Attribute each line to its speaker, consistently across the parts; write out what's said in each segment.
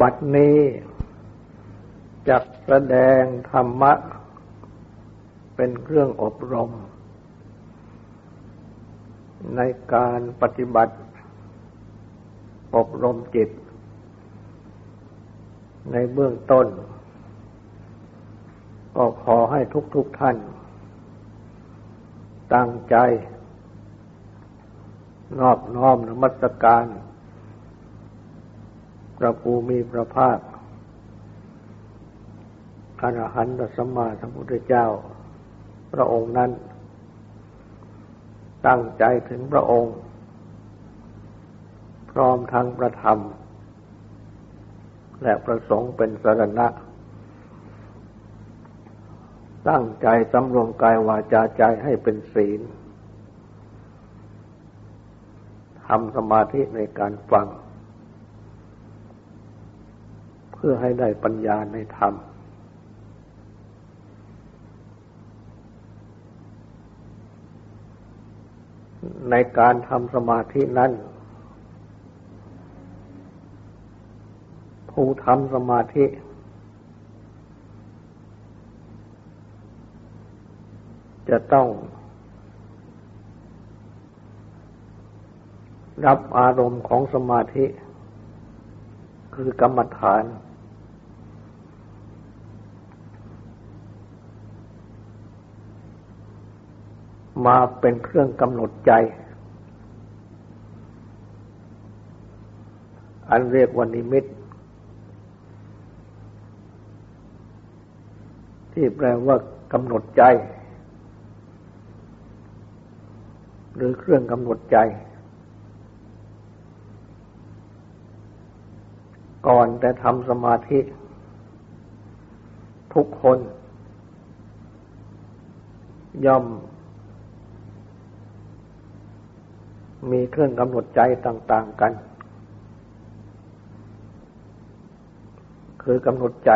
Speaker 1: บัดนี้จักแสดงธรรมะ เป็นเครื่องอบรม ในการปฏิบัติ อบรมจิต ในเบื้องต้น ก็ขอให้ทุกๆทท่าน ตั้งใจ นอบน้อมนมัสการ พระภูมิพระภาคอรหันตสัมมาสัมพุทธเจ้า พระองค์นั้น ตั้งใจถึงพระองค์ พร้อมทั้งประธรรม และประสงค์เป็นสรณะ ตั้งใจสำรวมกายวาจาใจให้เป็นศีลทำสมาธิในการฟัง เพื่อให้ได้ปัญญาในธรรม ในการทำสมาธินั้น ผู้ทำสมาธิ จะต้องรับอารมณ์ของสมาธิ คือกรรมฐาน มาเป็นเครื่องกำหนดใจ อันเรียกว่านิมิต ที่แปลว่ากำหนดใจ หรือเครื่องกำหนดใจ ก่อนแต่ทำสมาธิ ทุกคนย่อม มีเครื่องกำหนดใจต่าง ๆกัน คือกำหนดใจ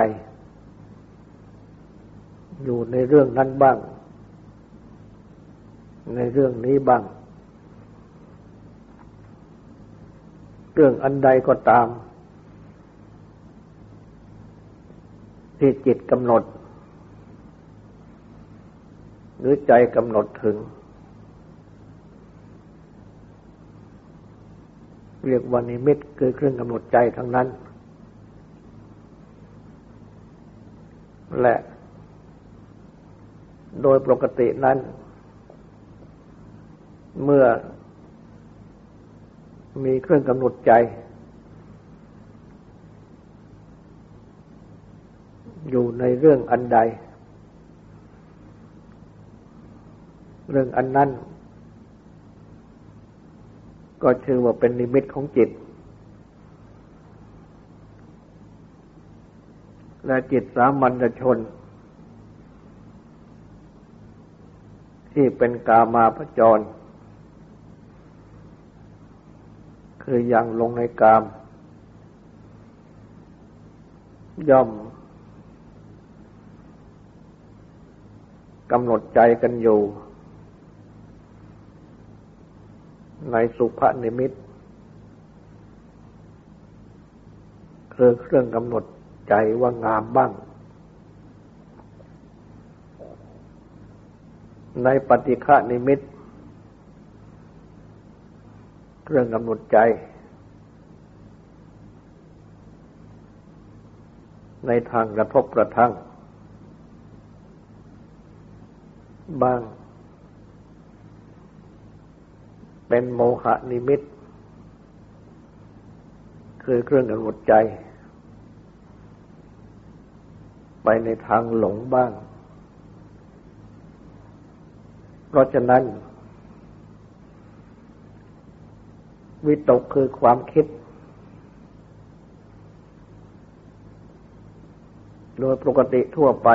Speaker 1: อยู่ในเรื่องนั้นบ้าง ในเรื่องนี้บ้าง เรื่องอันใดก็ตาม ที่จิตกำหนด หรือใจกำหนดถึง เรียกว่านิมิตคือเครื่องกำหนดใจทั้งนั้น และโดยปกตินั้น เมื่อมีเครื่องกำหนดใจ อยู่ในเรื่องอันใด เรื่องอันนั้น ก็ชื่อว่าเป็นนิมิตของจิต และจิตสามัญชน ที่เป็นกามาพจร คือยังลงในกาม ย่อมกำหนดใจกันอยู่ ในสุภนิมิตคือเครื่องกำหนดใจว่างามบ้าง ในปฏิฆานิมิต เครื่องกำหนดใจ ในทางกระทบกระทั่ง บ้าง เป็นโมหะนิมิต คือเครื่องกำหนดใจ ไปในทางหลงบ้าง เพราะฉะนั้น วิตกคือความคิด โดยปกติทั่วไป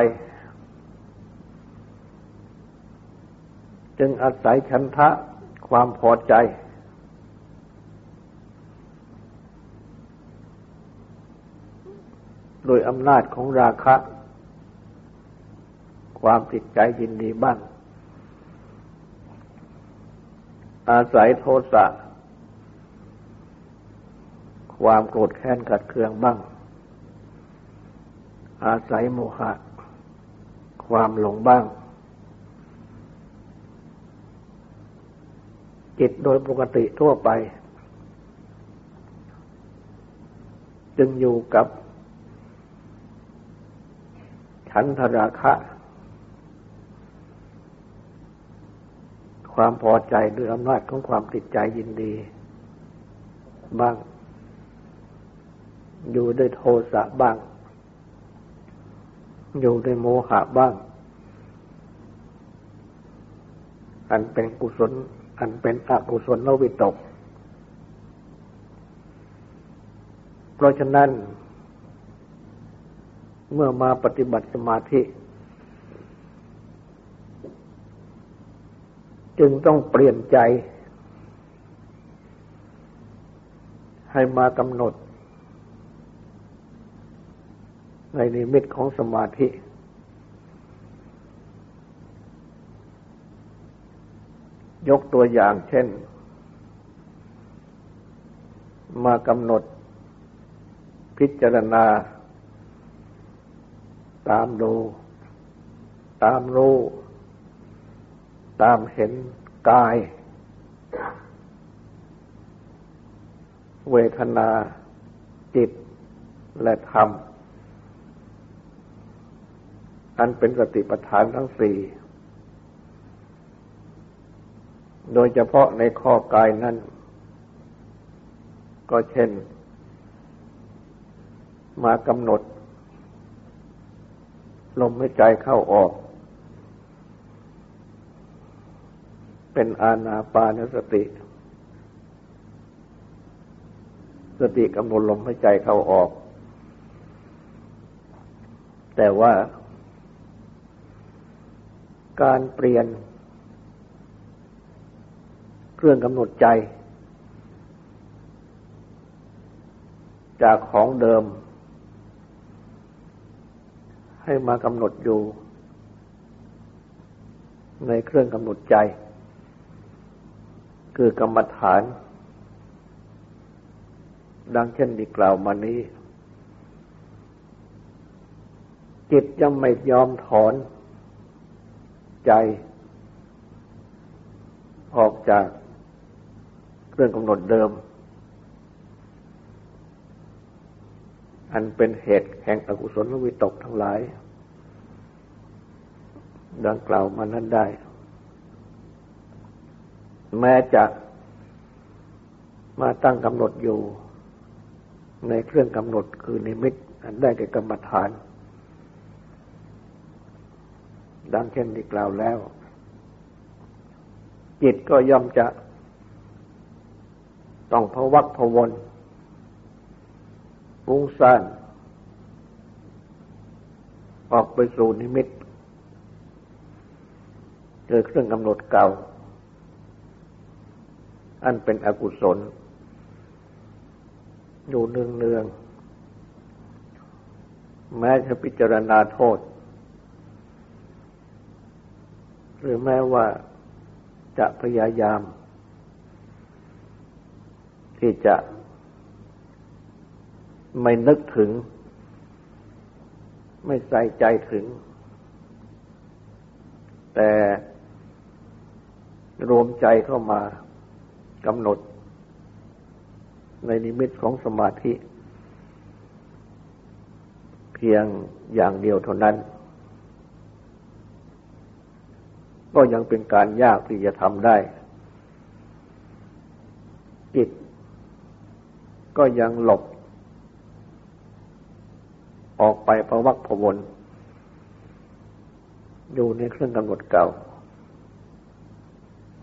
Speaker 1: จึงอาศัยชันทะ ความพอใจ โดยอำนาจของราคะ ความติดใจยินดีบ้าง อาศัยโทสะ ความโกรธแค้นขัดเคืองบ้าง อาศัยโมหะ ความหลงบ้าง จิตโดยปกติทั่วไป จึงอยู่กับฉันทราคะ ความพอใจด้วยอำนาจของความติดใจยินดี บ้าง อยู่ด้วยโทสะบ้าง อยู่ด้วยโมหะบ้างอันเป็นกุศล อันเป็นอกุศลนวิตก เพราะฉะนั้น เมื่อมาปฏิบัติสมาธิ จึงต้องเปลี่ยนใจ ให้มากำหนด ในนิมิตของสมาธิ ยกตัวอย่างเช่น มากำหนดพิจารณา ตามดู ตามรู้ ตามเห็นกาย เวทนา จิตและธรรม อันเป็นสติปัฏฐานทั้งสี่ โดยเฉพาะในข้อกายนั้น ก็เช่น มากำหนด ลมหายใจเข้าออก เป็นอาณาปานสติ สติกำหนดลมหายใจเข้าออก แต่ว่าการเปลี่ยน รื่องกำหนดใจ จากของเดิม ให้มากำหนดอยู่ ในเครื่องกำหนดใจ คือกรรมฐาน ดังเช่นที่กล่าวมานี้ จิตยังไม่ยอมถอนใจออกจาก เครื่องกำหนดเดิม อันเป็นเหตุแห่งอกุศลวิตกทั้งหลาย ดังกล่าวมานั้นได้ แม้จะมาตั้งกำหนดอยู่ ในเครื่องกำหนดคือนิมิต อันได้แก่กรรมฐาน ดังเช่นที่กล่าวแล้ว จิตก็ย่อมจะ ต้องพวักพวนฟุ้งซ่านออกไปสู่นิมิตเจอเครื่องกำหนดเก่า อันเป็นอกุศล อยู่เนืองเนือง แม้จะพิจารณาโทษ หรือแม้ว่าจะพยายาม ที่จะไม่นึกถึง ไม่ใส่ใจถึง แต่รวมใจเข้ามากำหนด ในนิมิตของสมาธิ เพียงอย่างเดียวเท่านั้น ก็ยังเป็นการยากที่จะทำได้จิต ก็ยังหลบ ออกไปพวักพวนอยู่ในเครื่องกำหนดเก่า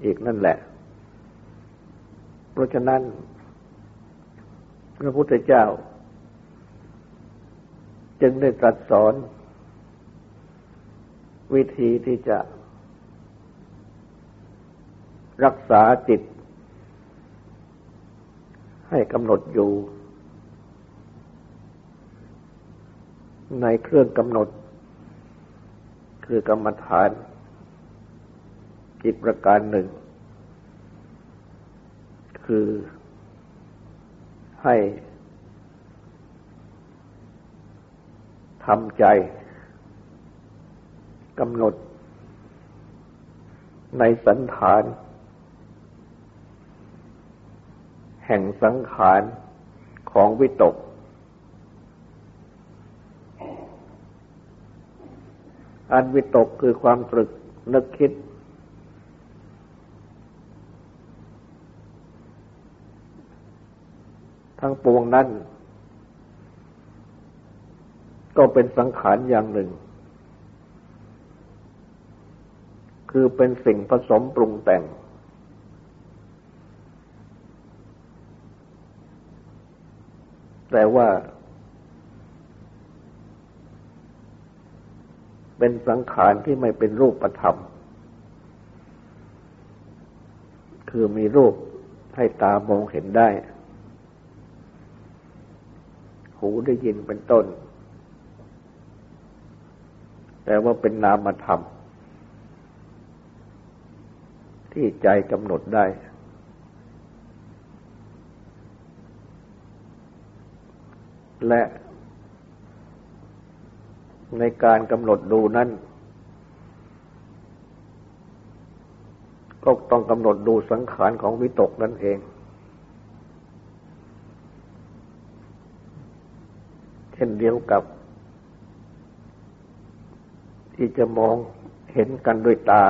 Speaker 1: อีกนั่นแหละ เพราะฉะนั้น พระพุทธเจ้า จึงได้ตรัสสอน วิธีที่จะ รักษาจิต ให้กำหนดอยู่ ในเครื่องกำหนด คือกรรมฐานอีกประการหนึ่ง คือให้ทำใจกำหนดในสันฐาน แห่งสังขารของวิตก อันวิตกคือความตรึกนึกคิด ทั้งปวงนั้น ก็เป็นสังขารอย่างหนึ่ง คือเป็นสิ่งผสมปรุงแต่ง แต่ว่า เป็นสังขารที่ไม่เป็นรูปธรรม คือมีรูปให้ตามองเห็นได้ หูได้ยินเป็นต้น แต่ว่าเป็นนามธรรม ที่ใจกำหนดได้ และ ในการกำหนดดูนั้น ก็ต้องกำหนดดูสังขารของวิตกนั่นเอง เช่นเดียวกับ ที่จะมองเห็นกันด้วยตา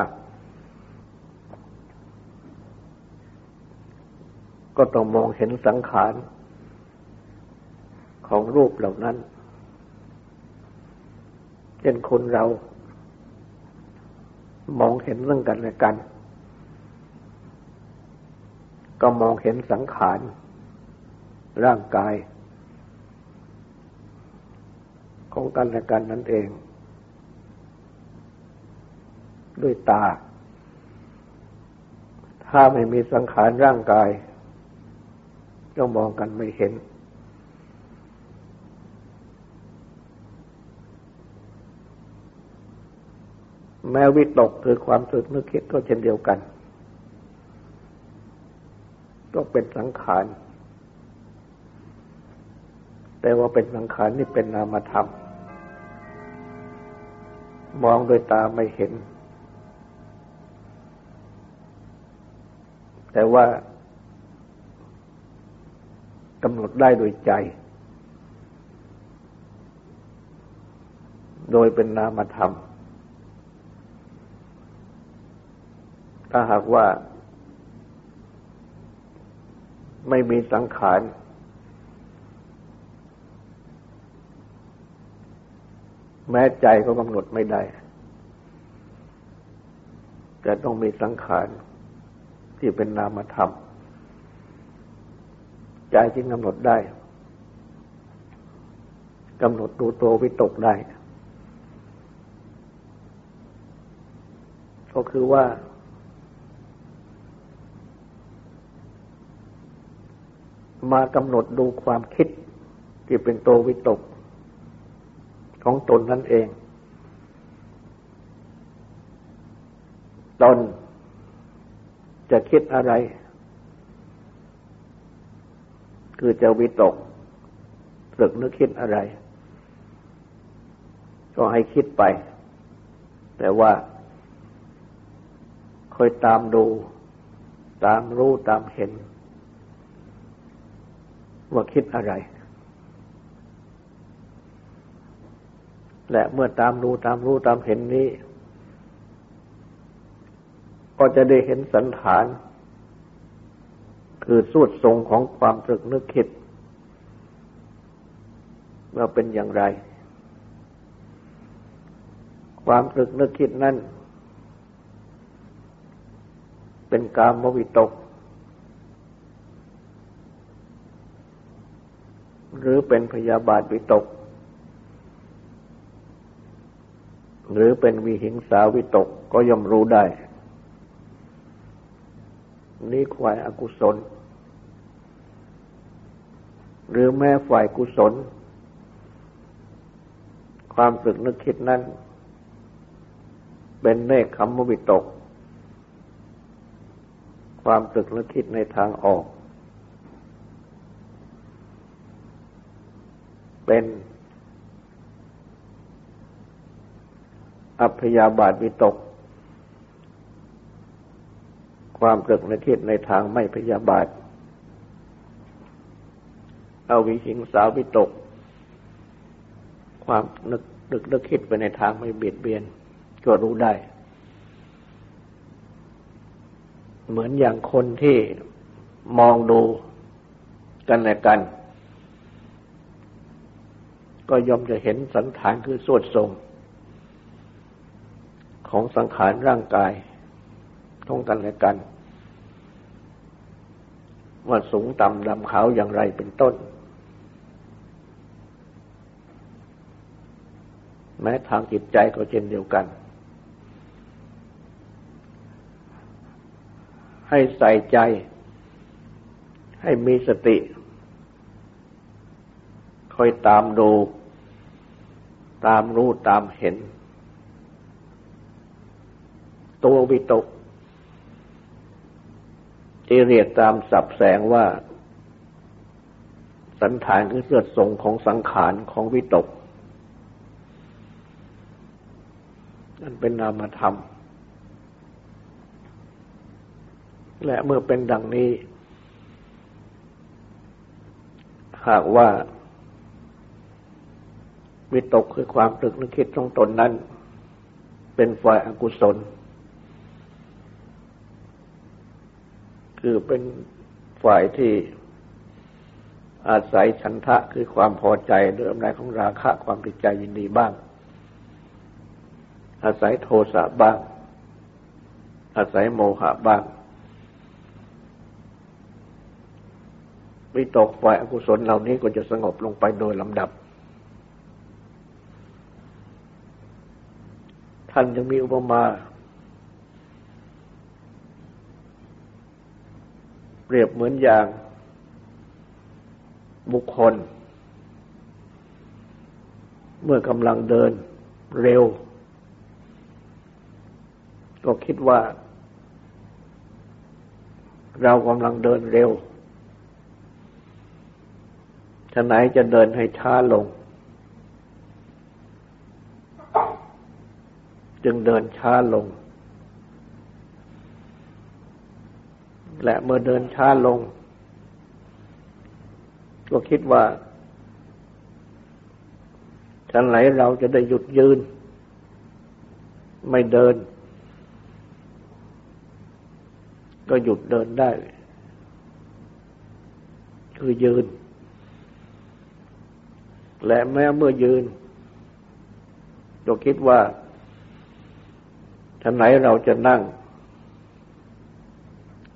Speaker 1: ก็ต้องมองเห็นสังขาร ของรูปเหล่านั้น เช่นคนเรา มองเห็นเรื่องกันและกัน ก็มองเห็นสังขาร ร่างกาย ของกันและกันนั่นเอง ด้วยตา ถ้าไม่มีสังขารร่างกายก็มองกันไม่เห็น แม้วิตกคือความสึกนึกคิดก็เช่นเดียวกัน ก็เป็นสังขาร แต่ว่าเป็นสังขารนี่เป็นนามธรรม มองโดยตาไม่เห็น แต่ว่ากำหนดได้โดยใจ โดยเป็นนามธรรม ถ้าหากว่า ไม่มีสังขาร แม้ใจก็กำหนดไม่ได้จะต้องมีสังขารที่เป็นนามธรรม ใจจึงกำหนดได้กำหนดดูตัววิตกได้ ก็คือว่า มากำหนดดูความคิดที่เป็นตัววิตกของตนนั่นเอง ตนจะคิดอะไร คือจะวิตกสึกนึกคิดอะไร ก็ให้คิดไป แต่ว่าคอยตามดู ตามรู้ตามเห็น ว่าคิดอะไร และเมื่อตามดูตามรู้ตามเห็นนี้ ก็จะได้เห็นสันฐาน คือสุดทรงของความตรึกนึกคิดว่าเป็นอย่างไร ความตรึกนึกคิดนั้นเป็นการมวิตก หรือเป็นพยาบาทวิตก หรือเป็นวิหิงสาวิตกก็ย่อมรู้ได้ นี้ควายอกุศล หรือแม้ฝ่ายกุศล ความสึกนึกคิดนั้น เป็นเนคขมวิตก ความสึกนึกคิดในทางออก เป็น อัพยาบาทวิตก ความตรึกในคิดในทางไม่พยาบาท เอาวิหิงสาวิตก ความนึกนึกนึกคิดไปในทางไม่เบียดเบียน ก็รู้ได้ เหมือนอย่างคนที่มองดูกันและกัน ก็ยอมจะเห็นสันฐานคือสวดทรง ของสังขารร่างกายท่องกันและกัน ว่าสูงต่ำดำขาวอย่างไรเป็นต้น แม้ทางจิตใจก็เช่นเดียวกัน ให้ใส่ใจ ให้มีสติคอยตามดู ตามรู้ตามเห็น ตัววิตกที่เรียกตามสับแสงว่า สันฐานคือเสื่อทรงของสังขารของวิตกนั่นเป็นนามธรรม และเมื่อเป็นดังนี้ หากว่า วิตกคือความตรึกนึกคิดของตนนั้น เป็นฝ่ายอกุศล คือเป็นฝ่ายที่อาศัยฉันทะคือความพอใจด้วยอำนาจของราคะความติดใจยินดีบ้าง อาศัยโทสะบ้าง อาศัยโมหะบ้าง วิตกฝ่ายอกุศลเหล่านี้ก็จะสงบลงไปโดยลำดับ ท่านยังมีอุปมาเปรียบเหมือนอย่างบุคคล เมื่อกำลังเดินเร็ว ก็คิดว่า เรากำลังเดินเร็วฉะไหนจะเดินให้ช้าลง จึงเดินช้าลง และเมื่อเดินช้าลง ก็คิดว่าฉันไหนเราจะได้หยุดยืน ไม่เดิน ก็หยุดเดินได้ คือยืน และแม้เมื่อยืนเราคิดว่า ท่านไหนเราจะนั่ง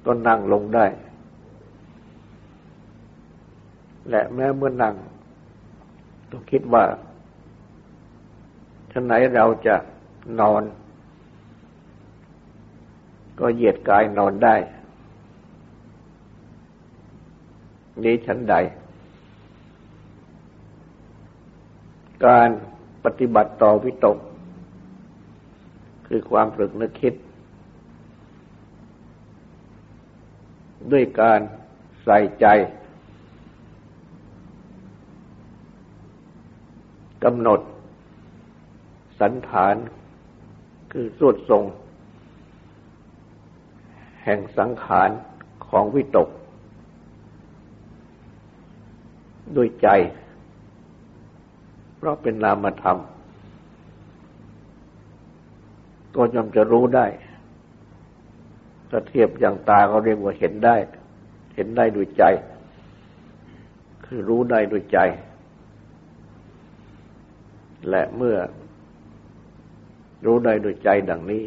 Speaker 1: ก็นั่งลงได้ และแม้เมื่อนั่งต้องคิดว่าท่านไหนเราจะนอน ก็เหยียดกายนอนได้ นี้ฉันใด การปฏิบัติต่อวิตก คือความฝึกนึกคิด ด้วยการใส่ใจกำหนด สันฐานคือสุดทรง แห่งสังขารของวิตก ด้วยใจ เพราะเป็นนามธรรม ก็ย่อมจะรู้ได้ถ้าเทียบอย่างตาเขาเรียกว่าเห็นได้ เห็นได้ด้วยใจ คือรู้ได้ด้วยใจ และเมื่อ รู้ได้ด้วยใจดังนี้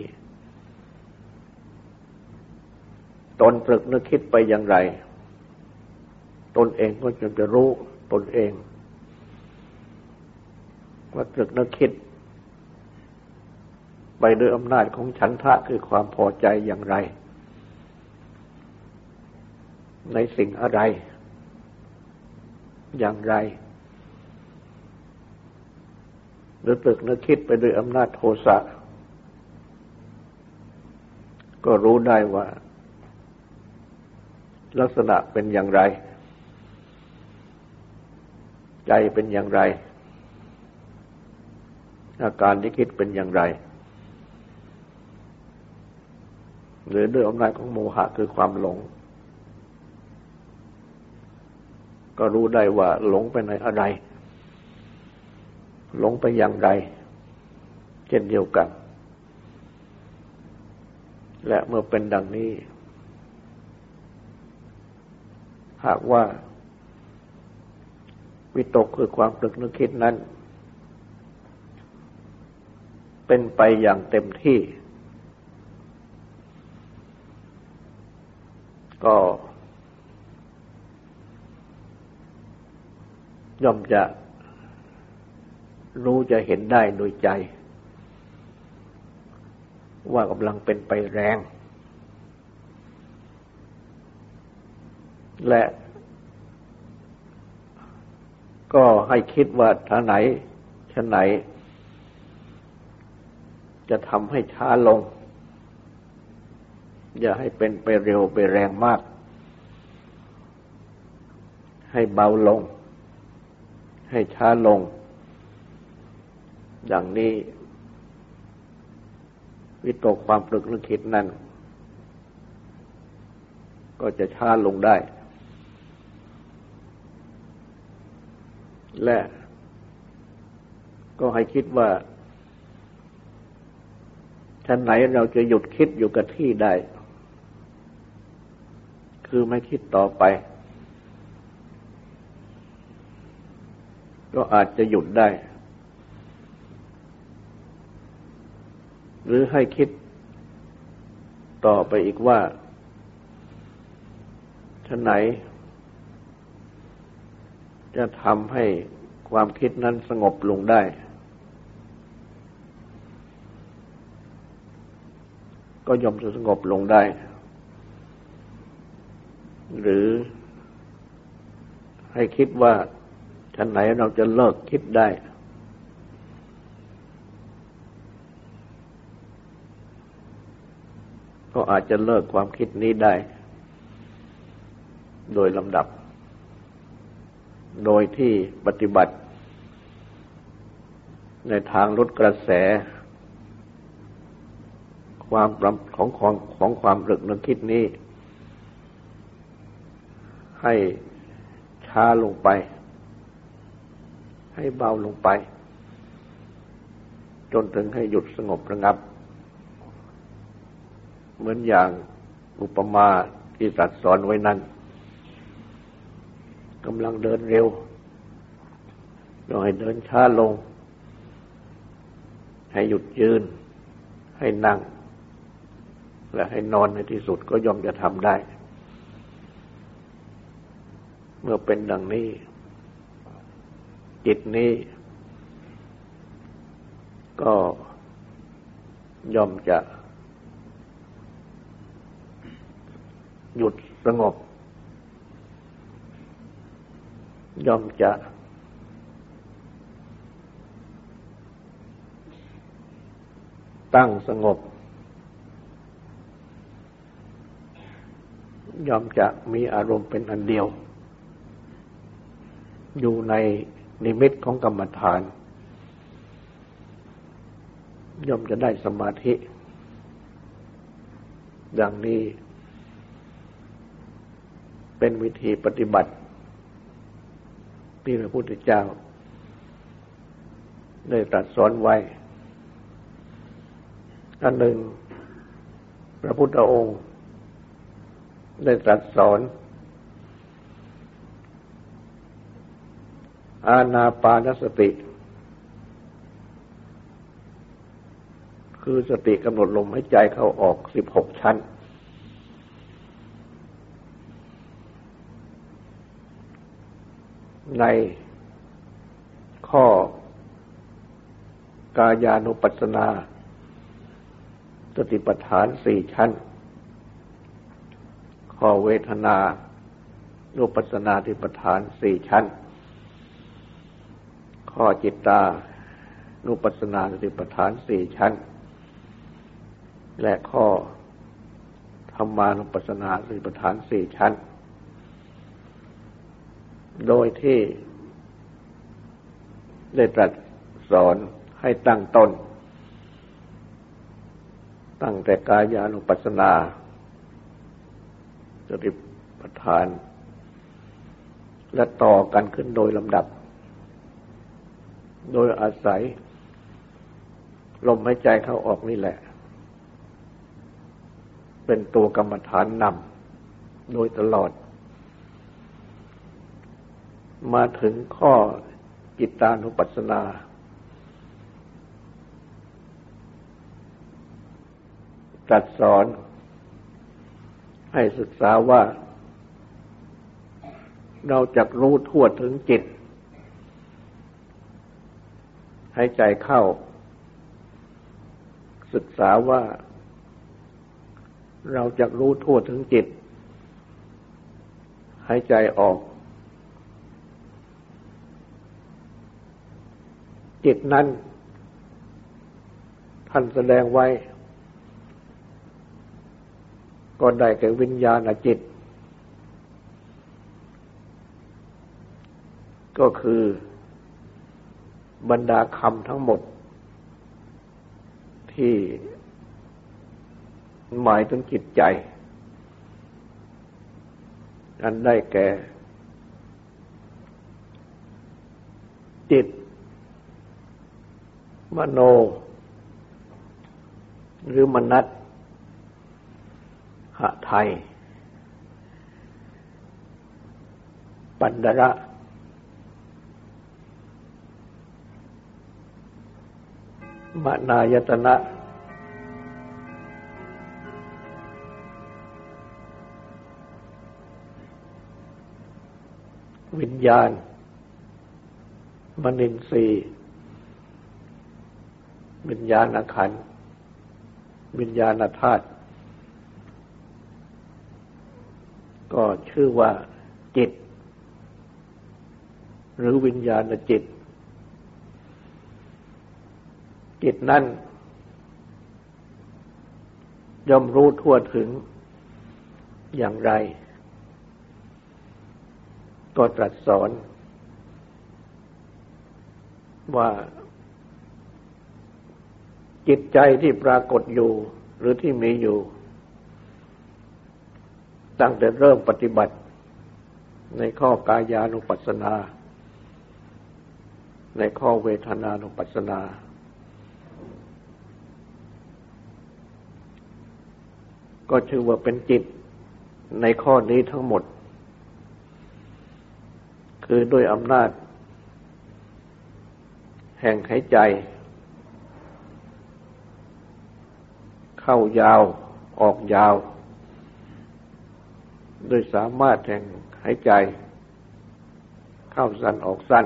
Speaker 1: ตนตรึกนึกคิดไปอย่างไร ตนเองก็จะจะรู้ตนเอง ว่าตรึกนึกคิด ไปด้วยอำนาจของฉันทะคือความพอใจอย่างไร ในสิ่งอะไร อย่างไร หรือตรึกนึกคิดไปด้วยอำนาจโทสะก็รู้ได้ว่า ลักษณะเป็นอย่างไร ใจเป็นอย่างไร อาการที่คิดเป็นอย่างไร หรือด้วยอำนาจของโมหะคือความหลง ก็รู้ได้ว่าหลงไปในอะไร หลงไปอย่างไร เช่นเดียวกัน และเมื่อเป็นดังนี้ หากว่า วิตกคือความตรึกนึกคิดนั้น เป็นไปอย่างเต็มที่ ก็ย่อมจะรู้จะเห็นได้โดยใจ ว่ากำลังเป็นไปแรง และ ก็ให้คิดว่าท่าไหนชะไหน จะทำให้ช้าลง อย่าให้เป็นไปเร็วไปแรงมาก ให้เบาลง ให้ช้าลง อย่างนี้ วิตกความปรึกนึกคิดนั้น ก็จะช้าลงได้ และก็ให้คิดว่าท่านไหนเราจะหยุดคิดอยู่กับที่ได้ คือไม่คิดต่อไป ก็อาจจะหยุดได้ หรือให้คิดต่อไปอีกว่าท่านไหน จะทำให้ความคิดนั้นสงบลงได้ ก็ยอมจะสงบลงได้ หรือให้คิดว่าชั้นไหนเราจะเลิกคิดได้ ก็อาจจะเลิกความคิดนี้ได้ โดยลำดับ โดยที่ปฏิบัติ ในทางลดกระแส ความของของของความรึกนึกคิดนี้ ให้ช้าลงไป ให้เบาลงไป จนถึงให้หยุดสงบระงับ เหมือนอย่างอุปมาที่สัตว์สอนไว้นั้นกำลังเดินเร็วเราให้เดินช้าลง ให้หยุดยืน ให้นั่ง และให้นอนในที่สุดก็ย่อมจะทำได้ เมื่อเป็นดังนี้ จิตนี้ ก็ย่อมจะ หยุดสงบ ย่อมจะ ตั้งสงบ ย่อมจะมีอารมณ์เป็นอันเดียว อยู่ในนิมิตของกรรมฐาน ย่อมจะได้สมาธิ ดังนี้ เป็นวิธีปฏิบัติ ที่พระพุทธเจ้า ได้ตรัสสอนไว้ อันหนึ่ง พระพุทธองค์ ได้ตรัสสอน อาณาปานสติ คือสติกำหนดลมหายใจเข้าออกสิบหกชั้น ในข้อกายานุปัสสนา สติปัฏฐานสี่ชั้น ข้อเวทนานุปัสสนาติปัฏฐานสี่ชั้น ข้อจิตตานุปัสสนาสติปัฏฐานสี่ชั้น และข้อธรรมานุปัสสนาสติปัฏฐานสี่ชั้น โดยที่ได้ตรัสสอนให้ตั้งต้น ตั้งแต่กายานุปัสสนาสติปัฏฐาน และต่อกันขึ้นโดยลำดับ โดยอาศัย ลมหายใจเข้าออกนี่แหละ เป็นตัวกรรมฐานนำโดยตลอด มาถึงข้อจิตตานุปัสสนา ตรัสสอนให้ศึกษาว่า เราจะรู้ทั่วถึงจิต ให้ใจเข้า ศึกษาว่า เราจะรู้ทั่วถึงจิตให้ใจออก จิตนั้น ท่านแสดงไว้ ก็ได้แก่วิญญาณจิต ก็คือ บรรดาคำทั้งหมด ที่หมายถึงจิตใจ อันได้แก่ จิต มโน หรือมนัตหะไทย ปันดระ มนายตนะ วิญญาณ มนินทรีย์วิญญาณขัน วิญญาณธาตุก็ชื่อว่าจิต หรือวิญญาณจิต จิตนั้นย่อมรู้ทั่วถึงอย่างไร ก็ตรัสสอน ว่าจิตใจที่ปรากฏอยู่หรือที่มีอยู่ ตั้งแต่เริ่มปฏิบัติ ในข้อกายานุปัสสนา ในข้อเวทนานุปัสสนา ก็ชื่อว่าเป็นจิตในข้อนี้ทั้งหมด คือด้วยอำนาจ แห่งหายใจ เข้ายาวออกยาว โดยสามารถแห่งหายใจ เข้าสั้นออกสั้น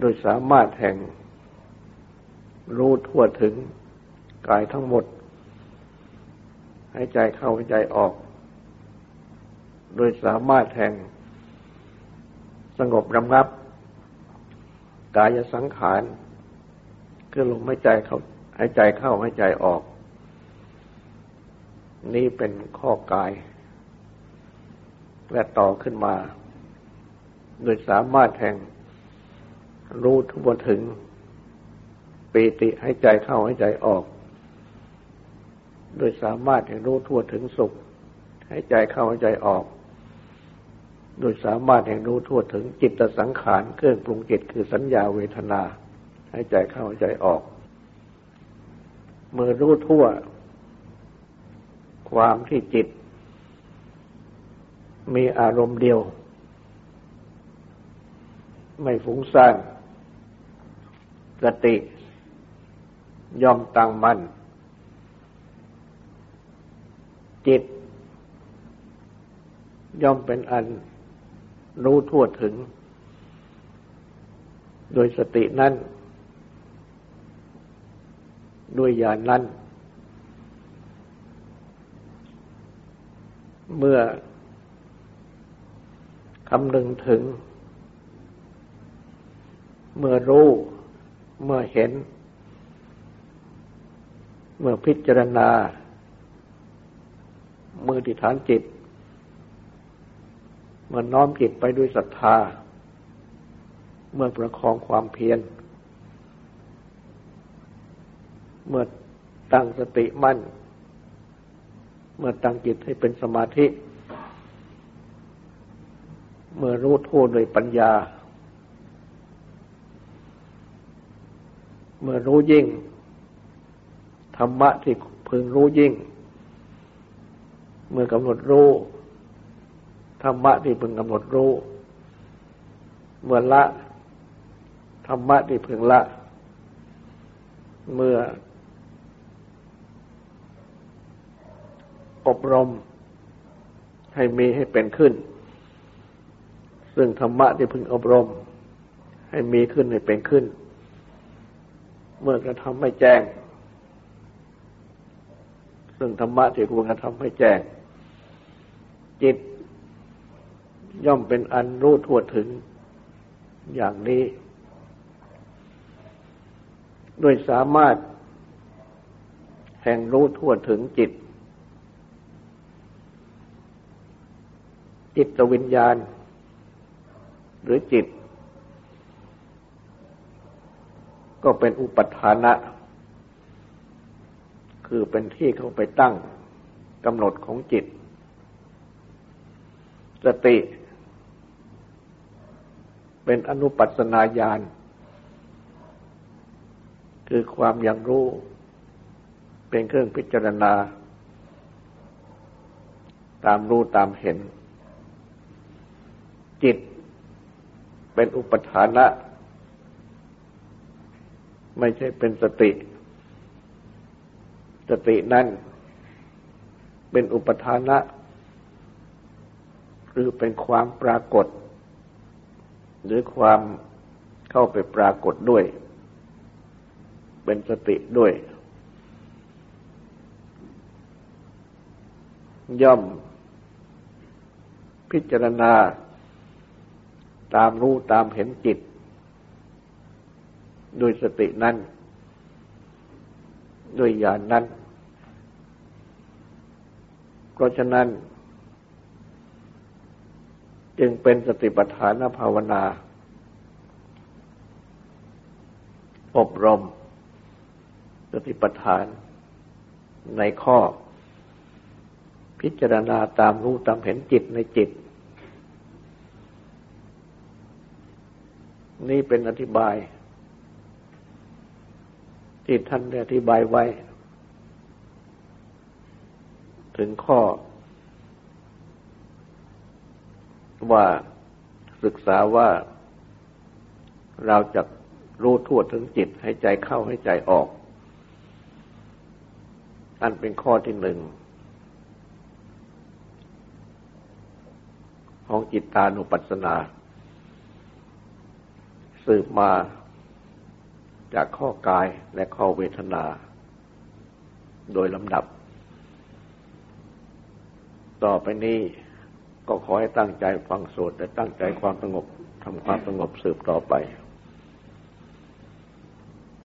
Speaker 1: โดยสามารถแห่งรู้ทั่วถึงกายทั้งหมดายใจเข้าหายใจออก โดยสามารถแห่งสงบรำงับ กายสังขารคือลมหายใจเข้าหายใจเข้าหายใจออก นี้เป็นข้อกาย และต่อขึ้นมา โดยสามารถแห่งรู้ทั่วถึงปีติให้ใจเข้าให้ใจออก โดยสามารถแห่งรู้ทั่วถึงสุข ให้ใจเข้าใจออก โดยสามารถแห่งรู้ทั่วถึงจิตสังขารเครื่องปรุงจิตคือสัญญาเวทนา ให้ใจเข้าใจออก เมื่อรู้ทั่ว ความที่จิต มีอารมณ์เดียว ไม่ฟุ้งซ่านสติยอมตั้งมัน่น จิต ย่อมเป็นอันรู้ทั่วถึง โดยสตินั้น ด้วยญาณนนั้น เมื่อคำนึงถึง เมื่อรู้ เมื่อเห็น เมื่อพิจารณา มื่อติฐานจิต เมื่อน้อมจิตไปด้วยศรัทธา เมื่อประคองความเพียร เมื่อตั้งสติมั่น เมื่อตั้งจิตให้เป็นสมาธิ เมื่อรู้ทั่วโดยปัญญา เมื่อรู้ยิ่งธรรมะที่พึงรู้ยิ่ง เมื่อกำหนดรู้ธรรมะที่พึงกำหนดรู้ เมื่อละธรรมะที่พึงละ เมื่อ อบรม ให้มีให้เป็นขึ้น ซึ่งธรรมะที่พึงอบรม ให้มีขึ้นให้เป็นขึ้น เมื่อกระทำให้แจ้ง ซึ่งธรรมะที่ควรกระทำให้แจ้ง จิต ย่อมเป็นอันรู้ทั่วถึงอย่างนี้ ด้วยสามารถ แห่งรู้ทั่วถึงจิต จิตวิญญาณ หรือจิต ก็เป็นอุปทานะ คือเป็นที่เข้าไปตั้งกำหนดของจิต สติ เป็นอนุปัสนาญาณคือความยังรู้ เป็นเครื่องพิจารณา ตามรู้ตามเห็น จิตเป็นอุปทานะ ไม่ใช่เป็นสติ สตินั้นเป็นอุปทานะ คือเป็นความปรากฏ หรือความเข้าไปปรากฏด้วย เป็นสติด้วย ย่อมพิจารณาตามรู้ตามเห็นจิตโดยสตินั้น ด้วยญาณนนั้น เพราะฉะนั้น จึงเป็นสติปัฏฐานภาวนา อบรม สติปัฏฐานในข้อ พิจารณาตามรู้ตามเห็นจิตในจิต นี่เป็นอธิบาย ที่ท่านได้อธิบายไว้ ถึงข้อ ว่าศึกษาว่าเราจะรู้ทั่วถึงจิตให้ใจเข้าให้ใจออก อันเป็นข้อที่หนึ่งของจิตตานุปัสสนา สืบมาจากข้อกายและข้อเวทนา โดยลำดับ ต่อไปนี้ ก็ขอให้ตั้งใจฟังสวดแต่ตั้งใจความสงบทำความสงบสืบต่อไป